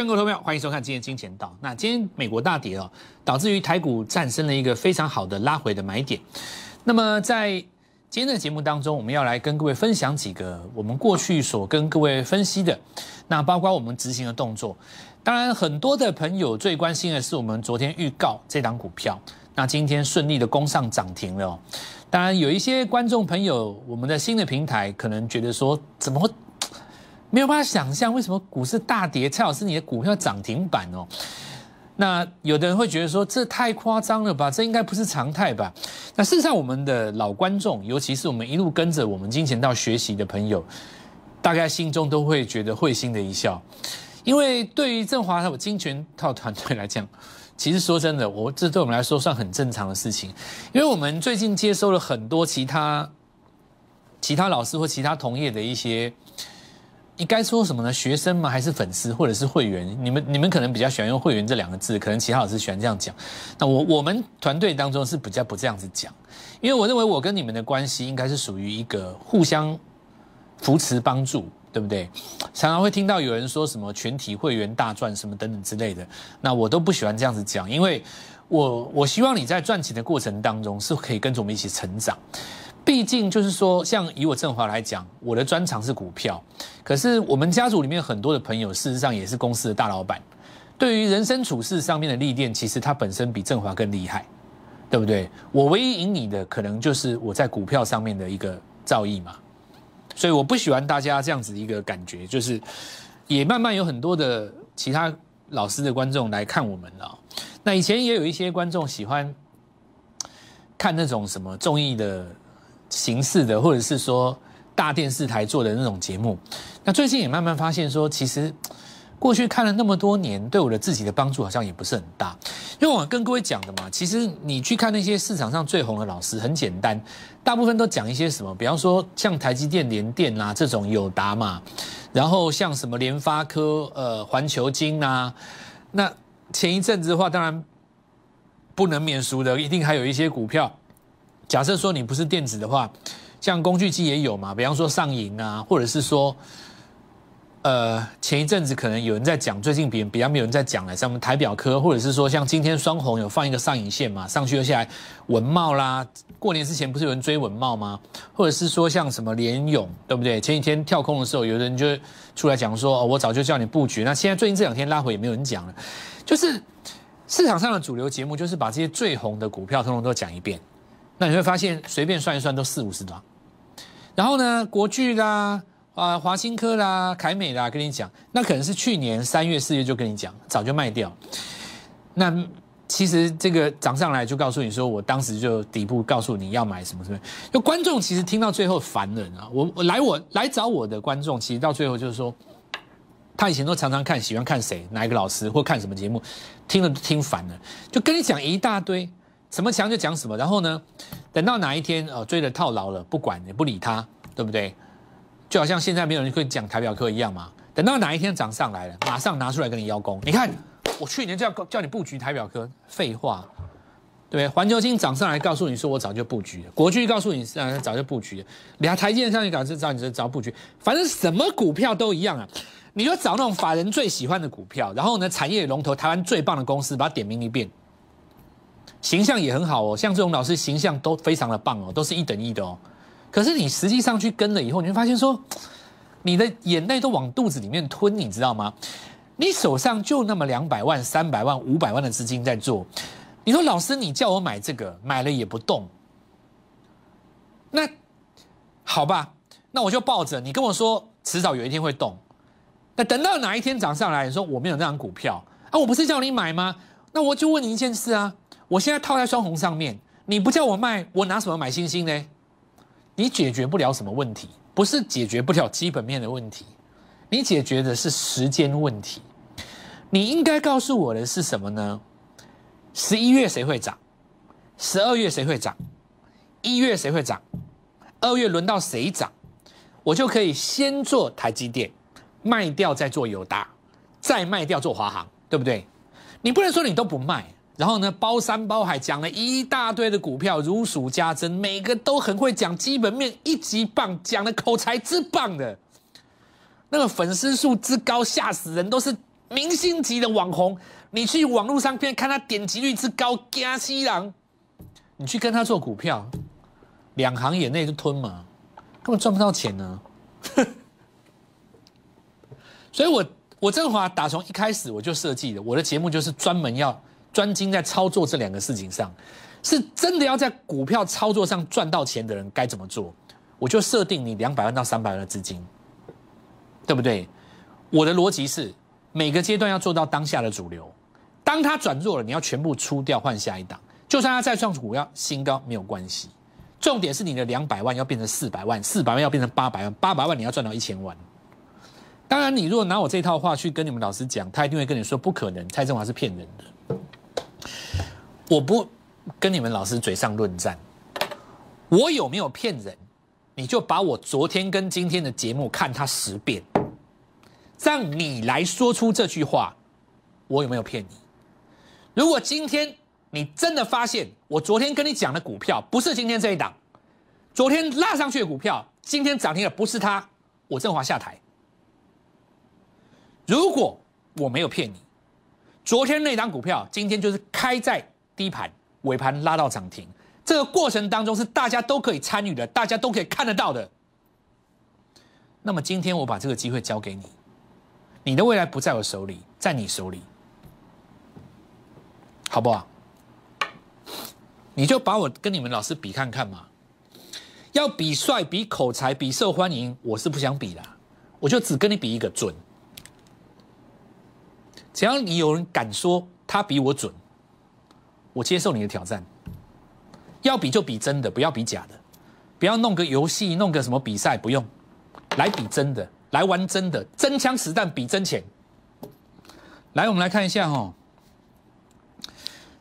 全国投票，欢迎收看今天金钱道。那今天美国大跌哦，导致于台股产生了一个非常好的拉回的买点。那么在今天的节目当中，我们要来跟各位分享几个我们过去所跟各位分析的，那包括我们执行的动作。当然，很多的朋友最关心的是我们昨天预告这档股票，那今天顺利的攻上涨停了。当然，有一些观众朋友，我们的新的平台可能觉得说，怎么会？没有办法想象为什么股市大跌，蔡老师你的股票涨停板哦？那有的人会觉得说这太夸张了吧？这应该不是常态吧？那事实上，我们的老观众，尤其是我们一路跟着我们金钱道学习的朋友，大概心中都会觉得会心的一笑，因为对于振华还有金钱套团队来讲，其实说真的，我这对我们来说算很正常的事情，因为我们最近接收了很多其他其他老师或其他同业的一些。你该说什么呢？学生吗？还是粉丝，或者是会员？你们你们可能比较喜欢用会员这两个字，可能其他老师喜欢这样讲。那我我们团队当中是比较不这样子讲，因为我认为我跟你们的关系应该是属于一个互相扶持帮助，对不对？常常会听到有人说什么全体会员大赚什么等等之类的，那我都不喜欢这样子讲，因为我我希望你在赚钱的过程当中是可以跟着我们一起成长。毕竟就是说，像以我振华来讲，我的专长是股票。可是我们家族里面很多的朋友，事实上也是公司的大老板。对于人生处事上面的历练，其实他本身比振华更厉害，对不对？我唯一赢你的，可能就是我在股票上面的一个造诣嘛。所以我不喜欢大家这样子一个感觉，就是也慢慢有很多的其他老师的观众来看我们了。那以前也有一些观众喜欢看那种什么综艺的。形式的，或者是说大电视台做的那种节目，那最近也慢慢发现说，其实过去看了那么多年，对我的自己的帮助好像也不是很大。因为我跟各位讲的嘛，其实你去看那些市场上最红的老师，很简单，大部分都讲一些什么，比方说像台积电、联电啊这种有达嘛，然后像什么联发科、呃环球金啊，那前一阵子的话，当然不能免俗的，一定还有一些股票。假设说你不是电子的话，像工具机也有嘛，比方说上影啊，或者是说，呃，前一阵子可能有人在讲，最近比比较没有人在讲了，像我们台表科，或者是说像今天双红有放一个上影线嘛，上去又下来，文茂啦，过年之前不是有人追文茂吗？或者是说像什么联勇，对不对？前几天跳空的时候，有人就出来讲说，哦，我早就叫你布局，那现在最近这两天拉回也没有人讲了，就是市场上的主流节目就是把这些最红的股票通通都讲一遍。那你会发现，随便算一算都四五十档，然后呢，国巨啦、啊华新科啦、凯美啦，跟你讲，那可能是去年三月、四月就跟你讲，早就卖掉。那其实这个涨上来就告诉你说，我当时就底部告诉你要买什么什么。就观众其实听到最后烦人啊，我我来我来找我的观众，其实到最后就是说，他以前都常常看喜欢看谁哪一个老师或看什么节目，听了听烦了，就跟你讲一大堆。什么强就讲什么，然后呢，等到哪一天哦追着套牢了，不管也不理他，对不对？就好像现在没有人会讲台表科一样嘛。等到哪一天涨上来了，马上拿出来跟你邀功。你看，我去年叫叫你布局台表科，废话，对环球金涨上来，告诉你说我早就布局了。国巨告诉你，嗯，早就布局了。俩台阶上去搞，就找你这找布局。反正什么股票都一样啊，你就找那种法人最喜欢的股票，然后呢，产业龙头、台湾最棒的公司，把它点名一遍。形象也很好哦，像这种老师形象都非常的棒哦，都是一等一的哦。可是你实际上去跟了以后，你会发现说，你的眼泪都往肚子里面吞，你知道吗？你手上就那么两百万、三百万、五百万的资金在做，你说老师你叫我买这个，买了也不动，那好吧，那我就抱着。你跟我说迟早有一天会动，那等到哪一天涨上来，你说我没有那张股票啊，我不是叫你买吗？那我就问你一件事啊。我现在套在双红上面，你不叫我卖，我拿什么买星星呢？你解决不了什么问题，不是解决不了基本面的问题，你解决的是时间问题。你应该告诉我的是什么呢？十一月谁会涨？十二月谁会涨？一月谁会涨？二月轮到谁涨？我就可以先做台积电，卖掉再做友达，再卖掉做华航，对不对？你不能说你都不卖。然后呢，包山包海讲了一大堆的股票，如数家珍，每个都很会讲基本面，一级棒，讲的口才之棒的，那个粉丝数之高，吓死人，都是明星级的网红，你去网络上边看他点击率之高，加西郎，你去跟他做股票，两行眼泪就吞嘛，根本赚不到钱呢。所以我我振华打从一开始我就设计了我的节目，就是专门要专精在操作这两个事情上，是真的要在股票操作上赚到钱的人该怎么做，我就设定你两百万到三百万的资金，对不对？我的逻辑是每个阶段要做到当下的主流，当它转弱了，你要全部出掉换下一档，就算它再创股要新高没有关系，重点是你的两百万要变成四百万，四百万要变成八百万，八百万你要赚到一千万。当然，你如果拿我这套话去跟你们老师讲，他一定会跟你说不可能，蔡振华是骗人的。我不跟你们老师嘴上论战，我有没有骗人？你就把我昨天跟今天的节目看他十遍，让你来说出这句话，我有没有骗你？如果今天你真的发现我昨天跟你讲的股票不是今天这一档，昨天拉上去的股票今天涨停的不是它，我振华下台。如果我没有骗你，昨天那张股票今天就是开在低盘，尾盘拉到涨停，这个过程当中是大家都可以参与的，大家都可以看得到的。那么今天我把这个机会交给你，你的未来不在我手里，在你手里，好不好？你就把我跟你们老师比看看嘛。要比帅、比口才、比受欢迎，我是不想比的，我就只跟你比一个准。只要你有人敢说他比我准，我接受你的挑战。要比就比真的，不要比假的，不要弄个游戏，弄个什么比赛，不用，来比真的，来玩真的，真枪实弹比真钱。来，我们来看一下哈，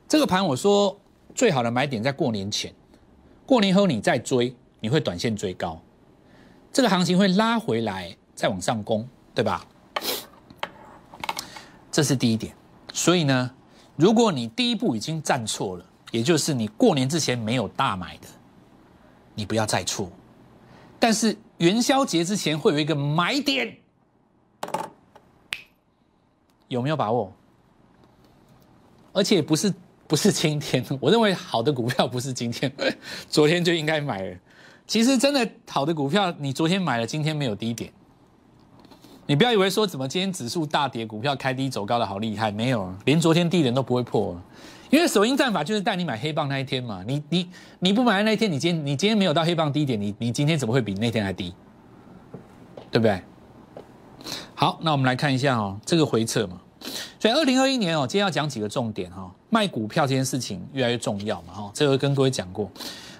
这个盘我说最好的买点在过年前，过年后你再追，你会短线追高，这个行情会拉回来再往上攻，对吧？这是第一点，所以呢，如果你第一步已经站错了，也就是你过年之前没有大买的，你不要再错。但是元宵节之前会有一个买点，有没有把握？而且不是不是今天，我认为好的股票不是今天，昨天就应该买了。其实真的好的股票，你昨天买了，今天没有低点。你不要以为说怎么今天指数大跌，股票开低走高的好厉害，没有，连昨天低点都不会破，因为首因战法就是带你买黑棒那一天嘛。你你你不买的那一天，你今天你今天没有到黑棒低点，你你今天怎么会比那天还低？对不对？好，那我们来看一下哦，这个回撤嘛。所以二零二一年哦，今天要讲几个重点哈，卖股票这件事情越来越重要嘛哈，这个跟各位讲过。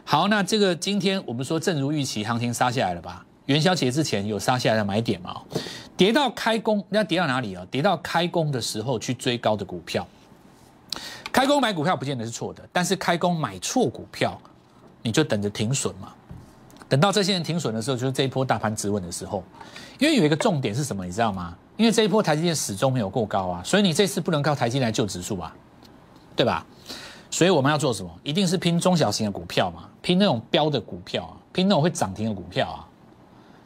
好，那这个今天我们说正如预期，行情杀下来了吧？元宵节之前有杀下来的买点嘛？跌到开工，要跌到哪里啊？跌到开工的时候去追高的股票，开工买股票不见得是错的，但是开工买错股票，你就等着停损嘛。等到这些人停损的时候，就是这一波大盘止稳的时候。因为有一个重点是什么，你知道吗？因为这一波台积电始终没有过高啊，所以你这次不能靠台积电来救指数啊，对吧？所以我们要做什么？一定是拼中小型的股票嘛，拼那种标的股票啊，拼那种会涨停的股票啊，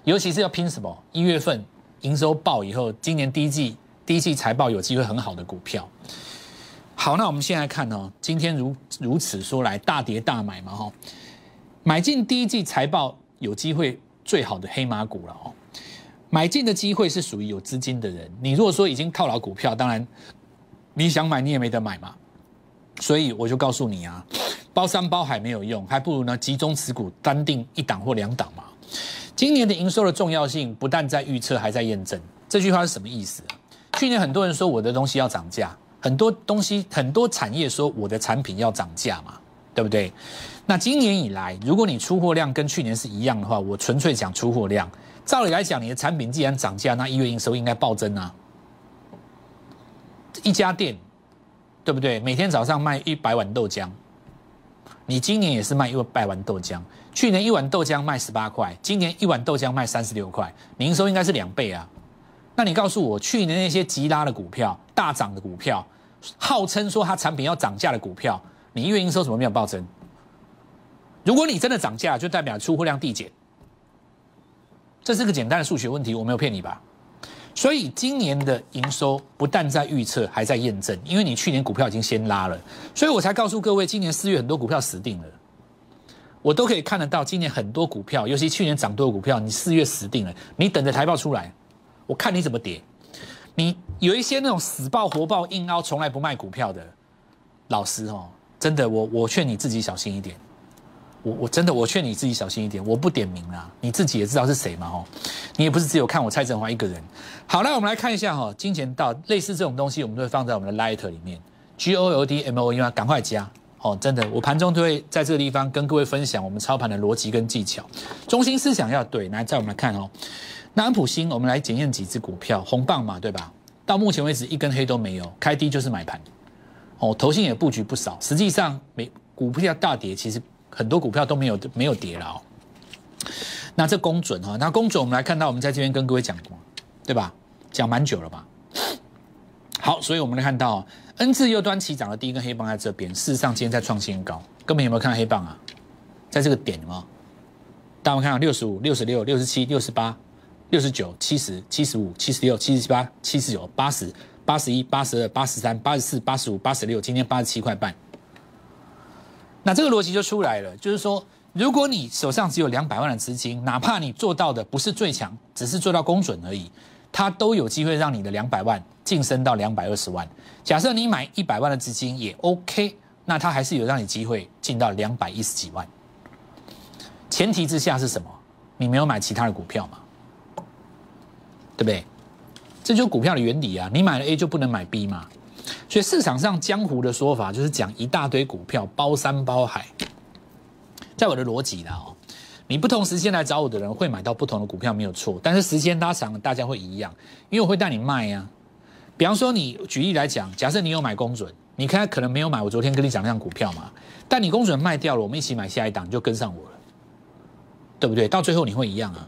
尤其是要拼什么？一月份。营收报以后，今年第一季第一季财报有机会很好的股票。好，那我们现在看哦，今天如如此说来，大跌大买嘛哈，买进第一季财报有机会最好的黑马股了哦。买进的机会是属于有资金的人，你如果说已经套牢股票，当然你想买你也没得买嘛。所以我就告诉你啊，包山包海没有用，还不如呢集中持股单定一档或两档嘛。今年的营收的重要性不但在预测，还在验证。这句话是什么意思？去年很多人说我的东西要涨价，很多东西很多产业说我的产品要涨价嘛，对不对？那今年以来，如果你出货量跟去年是一样的话，我纯粹讲出货量。照理来讲，你的产品既然涨价，那一月营收应该暴增啊。一家店，对不对？每天早上卖一百碗豆浆，你今年也是卖一百碗豆浆。去年一碗豆浆卖十八块，今年一碗豆浆卖三十六块，营收应该是两倍啊。那你告诉我，去年那些急拉的股票、大涨的股票，号称说它产品要涨价的股票，你月营收怎么没有暴增？如果你真的涨价，就代表出货量递减，这是个简单的数学问题，我没有骗你吧？所以今年的营收不但在预测，还在验证，因为你去年股票已经先拉了，所以我才告诉各位，今年四月很多股票死定了。我都可以看得到，今年很多股票，尤其去年涨多的股票，你四月死定了。你等着财报出来，我看你怎么跌。你有一些那种死抱活抱硬凹，从来不卖股票的老师哦，真的，我我劝你自己小心一点。我我真的我劝你自己小心一点。我不点名啦，你自己也知道是谁嘛哦。你也不是只有看我蔡振华一个人。好，那我们来看一下哈，金钱道类似这种东西，我们都会放在我们的 Light 里面，G O L D M O U 啊，赶快加。哦，真的，我盘中都会在这个地方跟各位分享我们操盘的逻辑跟技巧，中心思想要对。来，再我们来看哦，那安普新，我们来检验几只股票，红棒嘛，对吧？到目前为止一根黑都没有，开低就是买盘。哦，头信也布局不少，实际上每股票大跌，其实很多股票都没有没有跌了哦。那这公准哈，那公准我们来看到，我们在这边跟各位讲过，对吧？讲蛮久了吧？好，所以我们来看到。N 字右端起涨的第一根黑棒在这边，事实上今天在创新高。各位有没有看到黑棒啊？在这个点吗？大家看到六十五、六十六、六十七、六十八、六十九、七十、七十五、七十六、七十七八、七十九、八十八、十一、八十二、八十三、八十四、八十五、八十六，今天八十七块半。那这个逻辑就出来了，就是说，如果你手上只有两百万的资金，哪怕你做到的不是最强，只是做到公准而已。它都有机会让你的两百万晋升到两百二十万。假设你买一百万的资金也 OK，那它还是有让你机会进到两百一十几万。前提之下是什么？你没有买其他的股票嘛？对不对？这就是股票的原理啊！你买了 A 就不能买 B 嘛？所以市场上江湖的说法就是讲一大堆股票包山包海，在我的逻辑啦哦。你不同时间来找我的人会买到不同的股票没有错，但是时间拉长了，大家会一样，因为我会带你卖呀。比方说，你举例来讲，假设你有买公准，你看可能没有买我昨天跟你讲那张股票嘛，但你公准卖掉了，我们一起买下一档就跟上我了，对不对？到最后你会一样啊，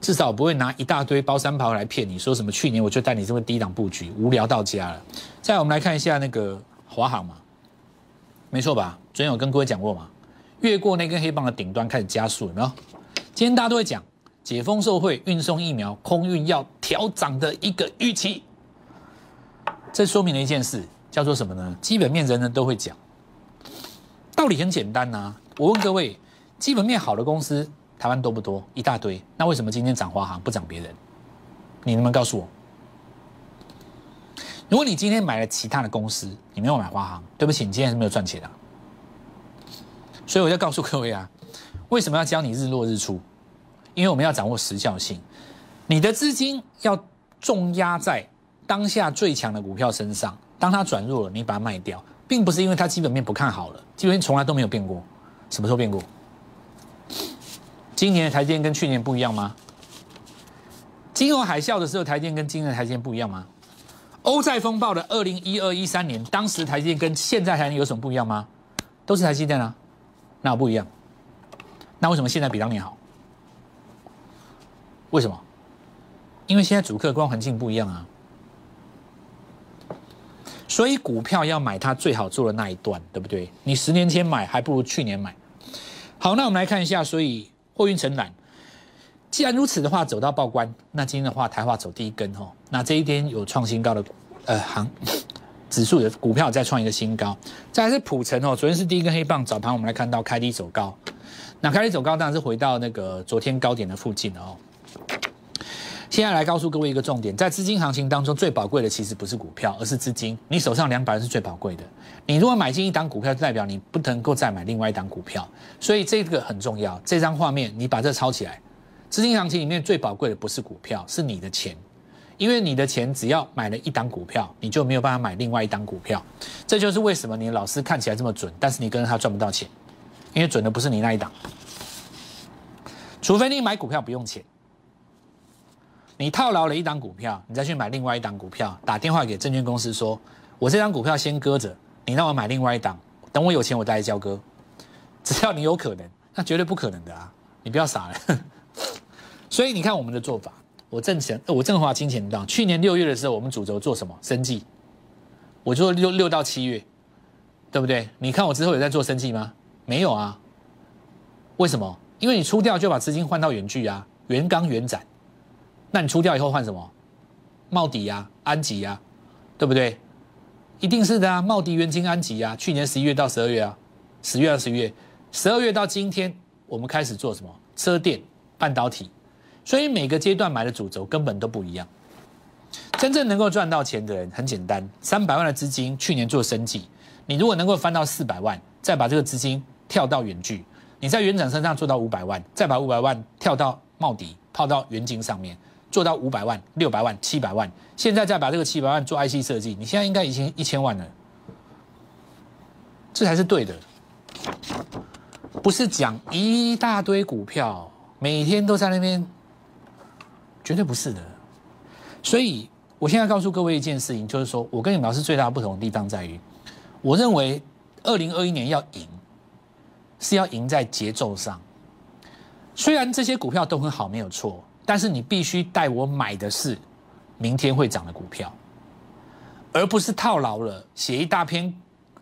至少不会拿一大堆包山包来骗你，说什么去年我就带你这么低档布局，无聊到家了。再我们来看一下那个华航嘛，没错吧？昨天有跟各位讲过嘛。越过那根黑棒的顶端开始加速，有没有？今天大家都会讲解封受惠运送疫苗，空运要调涨的一个预期。这说明了一件事，叫做什么呢？基本面人人都会讲，道理很简单呐。我问各位，基本面好的公司台湾多不多？一大堆。那为什么今天涨华航不涨别人？你能不能告诉我？如果你今天买了其他的公司，你没有买华航，对不起，你今天是没有赚钱的。所以我要告诉各位啊，为什么要教你日落日出？因为我们要掌握时效性。你的资金要重压在当下最强的股票身上，当它转弱了，你把它卖掉，并不是因为它基本面不看好了，基本面从来都没有变过。什么时候变过？今年的台积电跟去年不一样吗？金融海啸的时候，台积电跟今年的台积电不一样吗？欧债风暴的二零一二一三年，当时台积电跟现在台积电有什么不一样吗？都是台积电啊。那不一样，那为什么现在比当年好？为什么？因为现在主客观环境不一样啊，所以股票要买它最好做的那一段，对不对？你十年前买还不如去年买。好，那我们来看一下，所以货运承揽，既然如此的话，走到报关，那今天的话，台化走第一根哦，那这一天有创新高的呃行。指数的股票再创一个新高，再来是普成哦，昨天是第一根黑棒，早盘我们来看到开低走高，那开低走高当然是回到那个昨天高点的附近了哦。现在来告诉各位一个重点，在资金行情当中最宝贵的其实不是股票，而是资金。你手上两百是最宝贵的，你如果买进一档股票，代表你不能够再买另外一档股票，所以这个很重要。这张画面你把这抄起来，资金行情里面最宝贵的不是股票，是你的钱。因为你的钱只要买了一档股票，你就没有办法买另外一档股票，这就是为什么你老师看起来这么准，但是你跟着他赚不到钱，因为准的不是你那一档。除非你买股票不用钱，你套牢了一档股票，你再去买另外一档股票，打电话给证券公司说：“我这张股票先搁着，你让我买另外一档，等我有钱我再来交割。”只要你有可能，那绝对不可能的啊！你不要傻了。所以你看我们的做法。我挣钱，我正华金钱道。去年六月的时候，我们主轴做什么？生计。我做六六到七月，对不对？你看我之后有在做生计吗？没有啊。为什么？因为你出掉就把资金换到远距啊，原钢原展。那你出掉以后换什么？茂迪呀、安吉呀，对不对？一定是的啊，茂迪、元晶、安吉啊，去年十一月到十二月啊，十月到十一月，十二月到今天，我们开始做什么？车电、半导体，所以每个阶段买的主轴根本都不一样。真正能够赚到钱的人很简单，三百万的资金去年做生计，你如果能够翻到四百万，再把这个资金跳到远距，你在园长身上做到五百万，再把五百万跳到茂迪，套到元晶上面，做到五百万、六百万、七百万，现在再把这个七百万做 IC 设计，你现在应该已经一千万了，这才是对的，不是讲一大堆股票，每天都在那边，绝对不是的。所以，我现在告诉各位一件事情，就是说我跟你们老师最大的不同的地方在于，我认为二零二一年要赢，是要赢在节奏上。虽然这些股票都很好，没有错，但是你必须带我买的是明天会涨的股票，而不是套牢了，写一大篇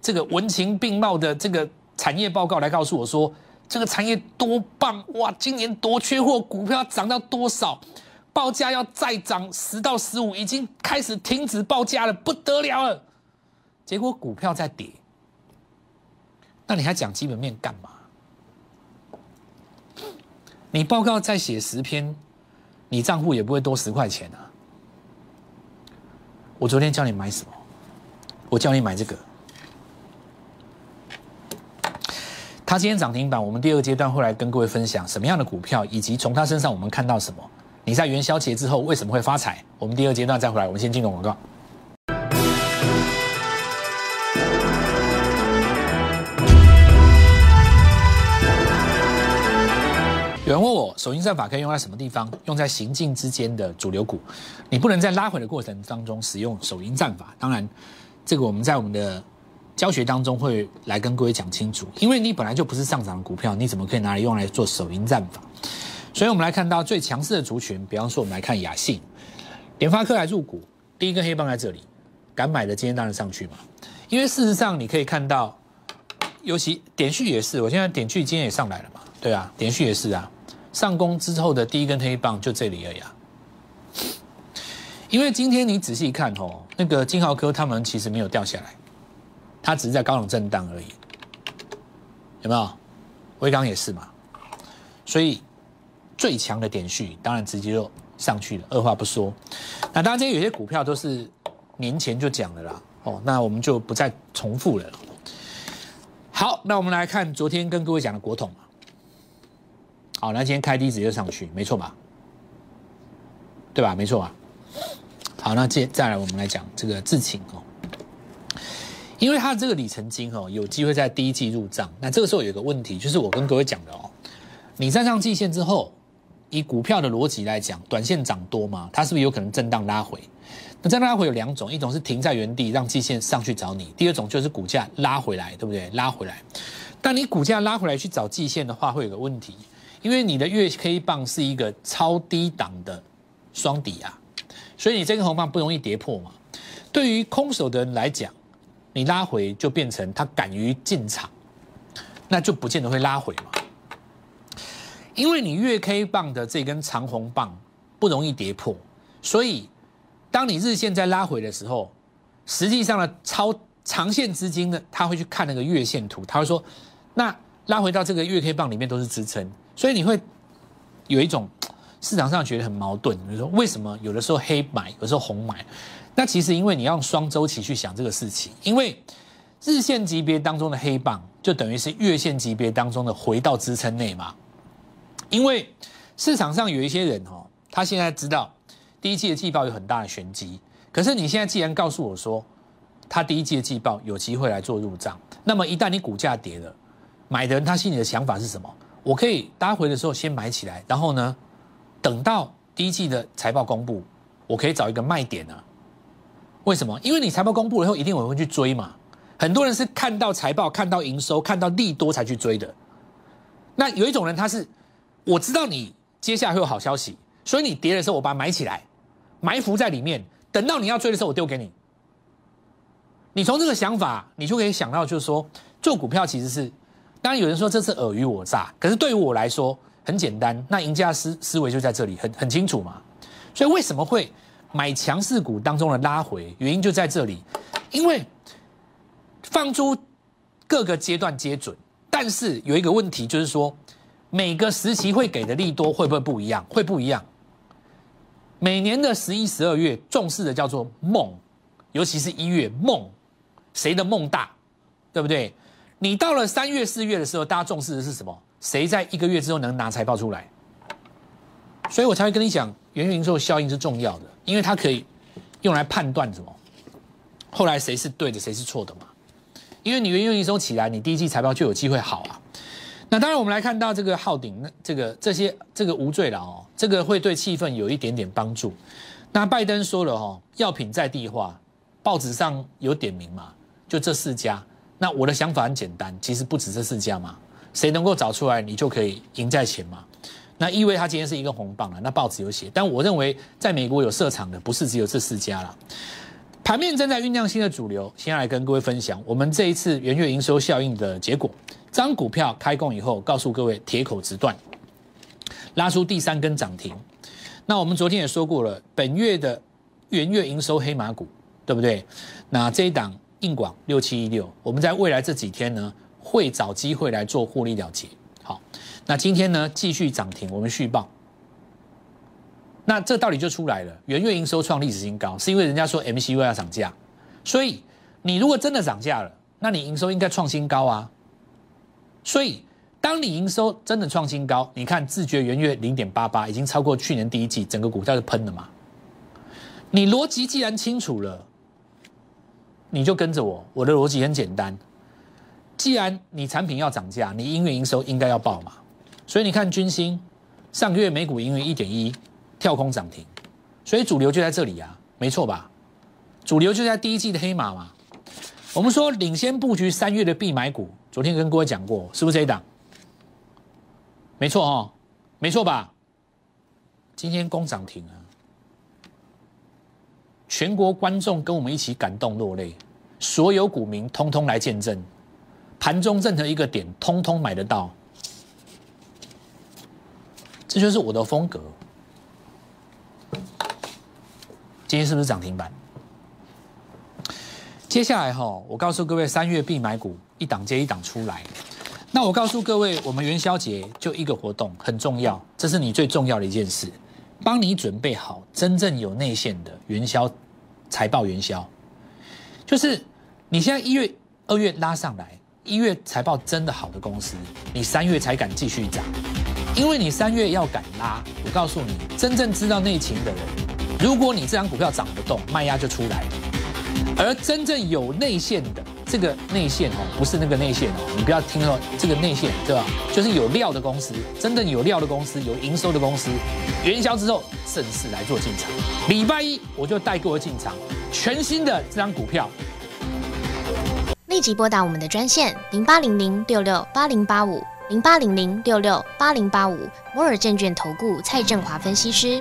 这个文情并茂的这个产业报告来告诉我说这个产业多棒哇，今年多缺货，股票涨到多少。报价要再涨十到十五，已经开始停止报价了，不得了了。结果股票在跌，那你还讲基本面干嘛？你报告再写十篇，你账户也不会多十块钱啊。我昨天叫你买什么？我叫你买这个。它今天涨停板，我们第二阶段会来跟各位分享什么样的股票，以及从它身上我们看到什么。你在元宵节之后为什么会发财？我们第二阶段再回来，我们先进入广告。手印战法可以用在什么地方？用在行进之间的主流股，你不能在拉回的过程当中使用手印战法。当然，这个我们在我们的教学当中会来跟各位讲清楚。因为你本来就不是上涨的股票，你怎么可以拿来用来做手印战法？所以我们来看到最强势的族群，比方说我们来看雅信、联发科来入股，第一根黑棒在这里，敢买的今天当然上去嘛。因为事实上你可以看到，尤其点序也是，我现在点序今天也上来了嘛，对啊，点序也是啊，上攻之后的第一根黑棒就这里而已。因为今天你仔细看哦，那个金豪科他们其实没有掉下来，它只是在高冷震荡而已，有没有？威刚也是嘛，所以。最强的点序，当然直接就上去了，二话不说。那当然，这有些股票都是年前就讲的啦，哦，那我们就不再重复了。好，那我们来看昨天跟各位讲的国统好，那今天开低直接上去，没错吧？对吧？没错吧？好，那接再来我们来讲这个智勤哦，因为它这个里程金哦，有机会在第一季入账。那这个时候有个问题，就是我跟各位讲的哦，你站上季线之后。以股票的逻辑来讲，短线涨多嘛，它是不是有可能震荡拉回？那震荡拉回有两种，一种是停在原地让季线上去找你，第二种就是股价拉回来，对不对？拉回来。但你股价拉回来去找季线的话，会有个问题，因为你的月 K 棒是一个超低档的双底啊，所以你这根红棒不容易跌破嘛。对于空手的人来讲，你拉回就变成他敢于进场，那就不见得会拉回嘛。因为你月 K 棒的这根长红棒不容易跌破，所以当你日线在拉回的时候，实际上呢，超长线资金呢，他会去看那个月线图，他会说，那拉回到这个月 K 棒里面都是支撑，所以你会有一种市场上觉得很矛盾，比如说为什么有的时候黑买，有时候红买？那其实因为你要用双周期去想这个事情，因为日线级别当中的黑棒就等于是月线级别当中的回到支撑内嘛。因为市场上有一些人哦，他现在知道第一季的季报有很大的玄机。可是你现在既然告诉我说，他第一季的季报有机会来做入账，那么一旦你股价跌了，买的人他心里的想法是什么？我可以搭回的时候先买起来，然后呢，等到第一季的财报公布，我可以找一个卖点呢？为什么？因为你财报公布了以后，一定有人会去追嘛。很多人是看到财报、看到营收、看到利多才去追的。那有一种人他是。我知道你接下来会有好消息，所以你跌的时候我把它埋起来，埋伏在里面，等到你要追的时候我丢给你。你从这个想法，你就可以想到，就是说做股票其实是，当然有人说这是尔虞我诈，可是对于我来说很简单，那赢家思思维就在这里，很很清楚嘛。所以为什么会买强势股当中的拉回，原因就在这里，因为放出各个阶段皆准，但是有一个问题就是说，每个时期会给的利多会不会不一样？会不一样。每年的十一、十二月重视的叫做梦，尤其是一月梦，谁的梦大，对不对？你到了三月、四月的时候，大家重视的是什么？谁在一个月之后能拿财报出来？所以我才会跟你讲，元月营收效应是重要的，因为它可以用来判断什么，后来谁是对的，谁是错的嘛。因为你元月营收起来，你第一季财报就有机会好啊。那当然，我们来看到这个浩鼎，那这个这些这个无罪了哦，这个会对气氛有一点点帮助。那拜登说了哦，药品在地化，报纸上有点名嘛，就这四家。那我的想法很简单，其实不止这四家嘛，谁能够找出来，你就可以赢在前嘛。那意味他今天是一个红棒了，那报纸有写，但我认为在美国有设厂的不是只有这四家了。盘面正在酝酿新的主流，先来跟各位分享我们这一次元月营收效应的结果。张股票开工以后，告诉各位铁口直断，拉出第三根涨停。那我们昨天也说过了，本月的元月营收黑马股，对不对？那这一档。硬广六七一六，我们在未来这几天呢，会找机会来做获利了结。好，那今天呢继续涨停，我们续报。那这道理就出来了，元月营收创历史新高，是因为人家说 MCU 要涨价，所以你如果真的涨价了，那你营收应该创新高啊。所以当你营收真的创新高，你看自觉元月零点八八，已经超过去年第一季，整个股价就喷了嘛。你逻辑既然清楚了。你就跟着我，我的逻辑很简单。既然你产品要涨价，你营运营收应该要爆嘛。所以你看军心上个月每股盈余一点一，跳空涨停，所以主流就在这里啊，没错吧？主流就在第一季的黑马嘛。我们说领先布局三月的必买股，昨天跟各位讲过，是不是这一档？没错哦，没错吧？今天攻涨停啊！全国观众跟我们一起感动落泪，所有股民通通来见证，盘中任何一个点通通买得到，这就是我的风格。今天是不是涨停板？接下来哈，我告诉各位，三月必买股一档接一档出来。那我告诉各位，我们元宵节就一个活动很重要，这是你最重要的一件事。帮你准备好真正有内线的元宵财报元宵，就是你现在一月、二月拉上来，一月财报真的好的公司，你三月才敢继续涨，因为你三月要敢拉。我告诉你，真正知道内情的人，如果你这张股票涨不动，卖压就出来了。而真正有内线的。这个内线哦，不是那个内线哦，你不要听说这个内线，对吧？就是有料的公司，真正有料的公司，有营收的公司，元宵之后正式来做进场。礼拜一我就带各位进场，全新的这张股票。立即拨打我们的专线零八零零六六八零八五零八零零六六八零八五摩尔证券投顾蔡振华分析师。